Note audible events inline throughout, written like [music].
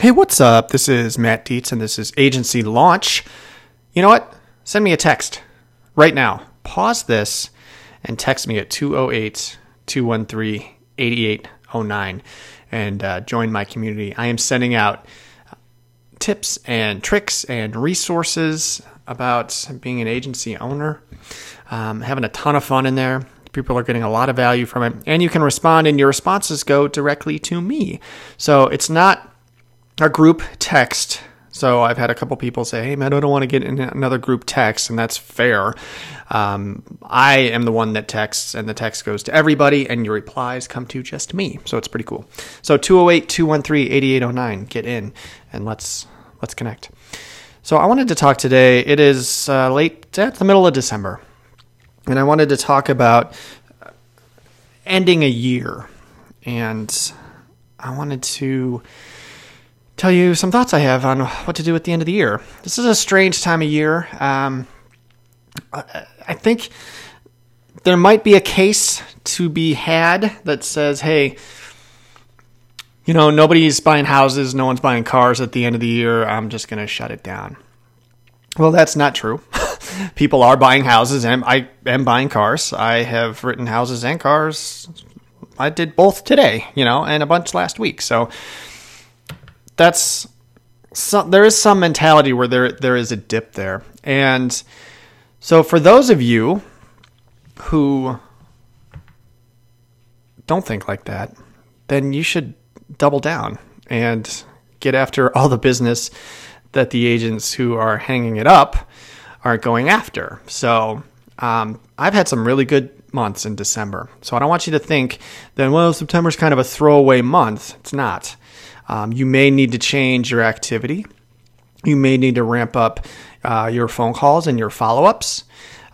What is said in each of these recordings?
Hey, what's up? This is Matt Dietz, and this is Agency Launch. You know what? Send me a text right now. Pause this and text me at 208 213 8809 and uh, join my community. I am sending out tips and tricks and resources about being an agency owner. Um, having a ton of fun in there. People are getting a lot of value from it. And you can respond, and your responses go directly to me. So it's not a group text. So I've had a couple people say, "Hey, man, I don't want to get in another group text," and that's fair. Um, I am the one that texts, and the text goes to everybody, and your replies come to just me. So it's pretty cool. So 208-213-8809, get in, and let's let's connect. So I wanted to talk today. It is uh, late at the middle of December, and I wanted to talk about ending a year, and I wanted to tell you some thoughts I have on what to do at the end of the year. This is a strange time of year. Um, I think there might be a case to be had that says, hey, you know, nobody's buying houses, no one's buying cars at the end of the year. I'm just going to shut it down. Well, that's not true. [laughs] People are buying houses, and I am buying cars. I have written houses and cars. I did both today, you know, and a bunch last week. So that's some, there is some mentality where there there is a dip there. And so for those of you who don't think like that, then you should double down and get after all the business that the agents who are hanging it up are going after. So um, I've had some really good months in December. So I don't want you to think that, well, September's kind of a throwaway month. It's not. Um, you may need to change your activity. You may need to ramp up uh, your phone calls and your follow ups.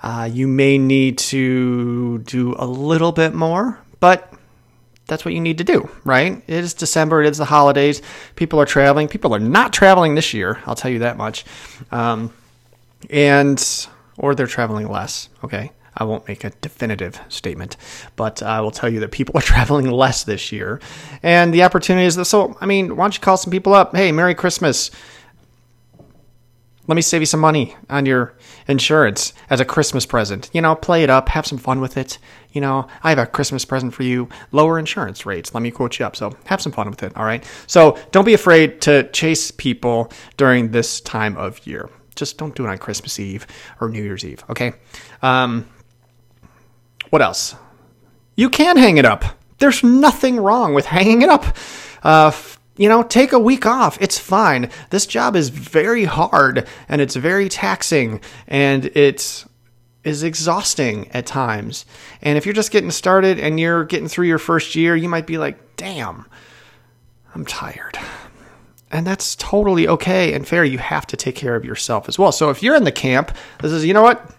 Uh, you may need to do a little bit more, but that's what you need to do, right? It is December, it is the holidays. People are traveling. People are not traveling this year, I'll tell you that much. Um, and, or they're traveling less, okay? I won't make a definitive statement, but I will tell you that people [laughs] are traveling less this year. And the opportunity is that, so, I mean, why don't you call some people up? Hey, Merry Christmas. Let me save you some money on your insurance as a Christmas present. You know, play it up, have some fun with it. You know, I have a Christmas present for you. Lower insurance rates. Let me quote you up. So have some fun with it. All right. So don't be afraid to chase people during this time of year. Just don't do it on Christmas Eve or New Year's Eve. Okay. Um, what else? You can hang it up. There's nothing wrong with hanging it up. Uh, you know, take a week off. It's fine. This job is very hard and it's very taxing and it is exhausting at times. And if you're just getting started and you're getting through your first year, you might be like, damn, I'm tired. And that's totally okay and fair. You have to take care of yourself as well. So if you're in the camp, this is, you know what?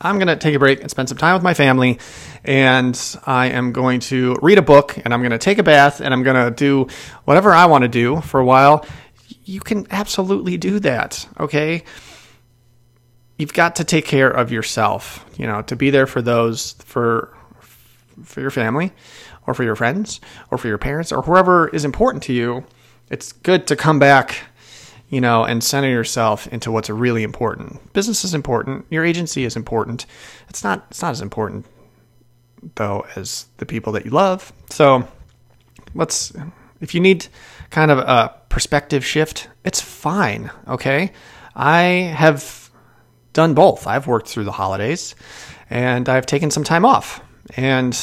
I'm going to take a break and spend some time with my family. And I am going to read a book and I'm going to take a bath and I'm going to do whatever I want to do for a while. You can absolutely do that. Okay. You've got to take care of yourself, you know, to be there for those, for, for your family or for your friends or for your parents or whoever is important to you. It's good to come back you know, and center yourself into what's really important. Business is important. Your agency is important. It's not. It's not as important though as the people that you love. So let's. If you need kind of a perspective shift, it's fine. Okay, I have done both. I've worked through the holidays, and I've taken some time off, and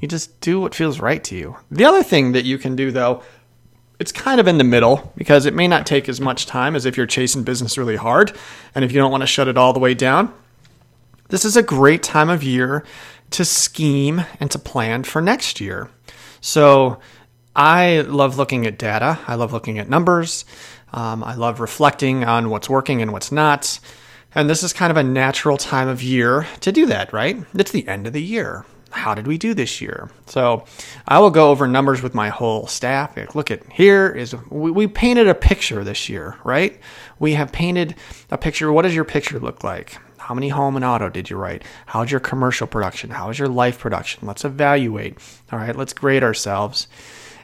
you just do what feels right to you. The other thing that you can do though it's kind of in the middle because it may not take as much time as if you're chasing business really hard and if you don't want to shut it all the way down. This is a great time of year to scheme and to plan for next year. So I love looking at data, I love looking at numbers, um, I love reflecting on what's working and what's not. And this is kind of a natural time of year to do that, right? It's the end of the year how did we do this year? So I will go over numbers with my whole staff. Look at here is we, we painted a picture this year, right? We have painted a picture. What does your picture look like? How many home and auto did you write? How's your commercial production? How is your life production? Let's evaluate. All right, let's grade ourselves.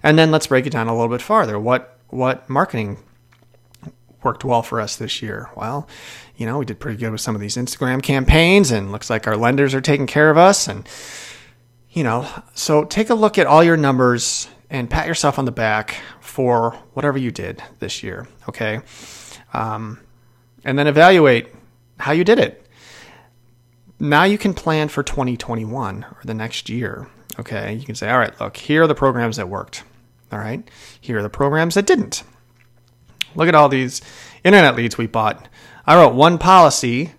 And then let's break it down a little bit farther. What what marketing worked well for us this year? Well, you know, we did pretty good with some of these Instagram campaigns and looks like our lenders are taking care of us and you know, so take a look at all your numbers and pat yourself on the back for whatever you did this year, okay? Um, and then evaluate how you did it. Now you can plan for 2021 or the next year, okay? You can say, all right, look, here are the programs that worked, all right? Here are the programs that didn't. Look at all these internet leads we bought. I wrote one policy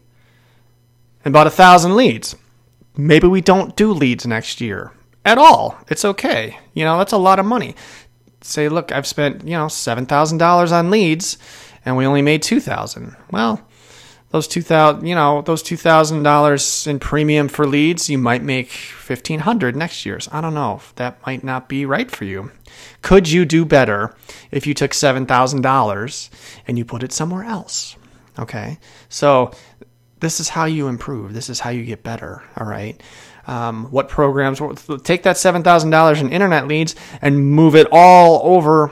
and bought a thousand leads. Maybe we don't do leads next year at all. It's okay. You know, that's a lot of money. Say, look, I've spent, you know, $7,000 on leads and we only made 2000. Well, those 2000, you know, those $2,000 in premium for leads, you might make 1500 next year. So I don't know. That might not be right for you. Could you do better if you took $7,000 and you put it somewhere else? Okay. So this is how you improve. This is how you get better. All right. Um, what programs? Take that seven thousand dollars in internet leads and move it all over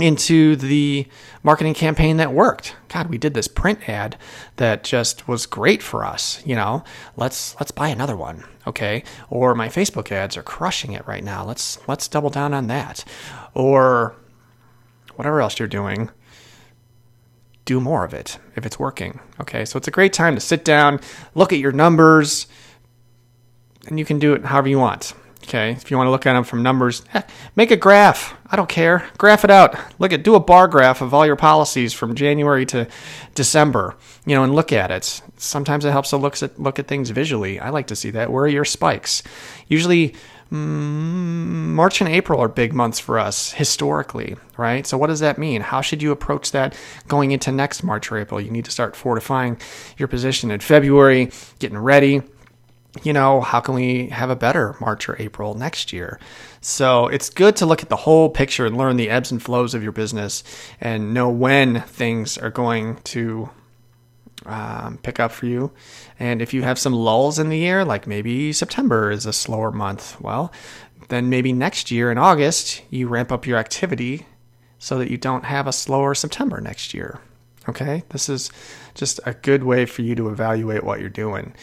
into the marketing campaign that worked. God, we did this print ad that just was great for us. You know, let's let's buy another one, okay? Or my Facebook ads are crushing it right now. Let's let's double down on that. Or whatever else you're doing do more of it if it's working. Okay, so it's a great time to sit down, look at your numbers, and you can do it however you want. Okay, if you want to look at them from numbers, heck, make a graph. I don't care. Graph it out. Look at do a bar graph of all your policies from January to December. You know, and look at it. Sometimes it helps to look at look at things visually. I like to see that. Where are your spikes? Usually Mm, March and April are big months for us historically, right? So, what does that mean? How should you approach that going into next March or April? You need to start fortifying your position in February, getting ready. You know, how can we have a better March or April next year? So, it's good to look at the whole picture and learn the ebbs and flows of your business and know when things are going to um, pick up for you. And if you have some lulls in the year, like maybe September is a slower month, well, then maybe next year in August, you ramp up your activity so that you don't have a slower September next year. Okay? This is just a good way for you to evaluate what you're doing.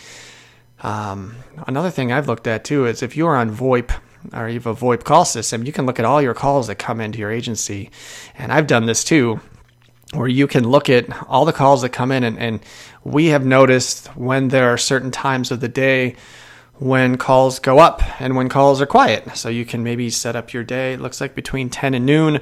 Um, another thing I've looked at too is if you're on VoIP or you have a VoIP call system, you can look at all your calls that come into your agency. And I've done this too where you can look at all the calls that come in and, and we have noticed when there are certain times of the day when calls go up and when calls are quiet. So you can maybe set up your day. It looks like between 10 and noon,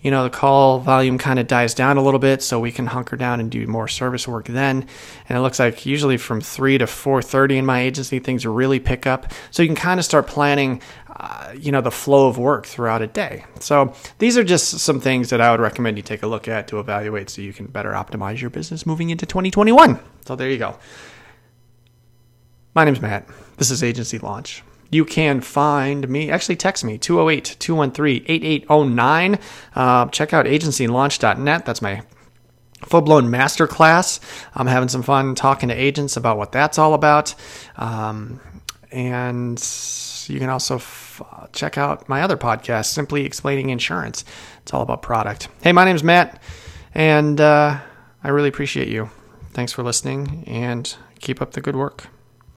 you know, the call volume kind of dies down a little bit so we can hunker down and do more service work then. And it looks like usually from 3 to 4:30 in my agency things really pick up. So you can kind of start planning uh, you know the flow of work throughout a day. So these are just some things that I would recommend you take a look at to evaluate so you can better optimize your business moving into 2021. So there you go. My name's Matt. This is Agency Launch. You can find me, actually text me, 208 213 8809. Uh, check out agencylaunch.net. That's my full blown masterclass. I'm having some fun talking to agents about what that's all about. Um, and you can also f- check out my other podcast, Simply Explaining Insurance. It's all about product. Hey, my name's Matt, and uh, I really appreciate you. Thanks for listening, and keep up the good work.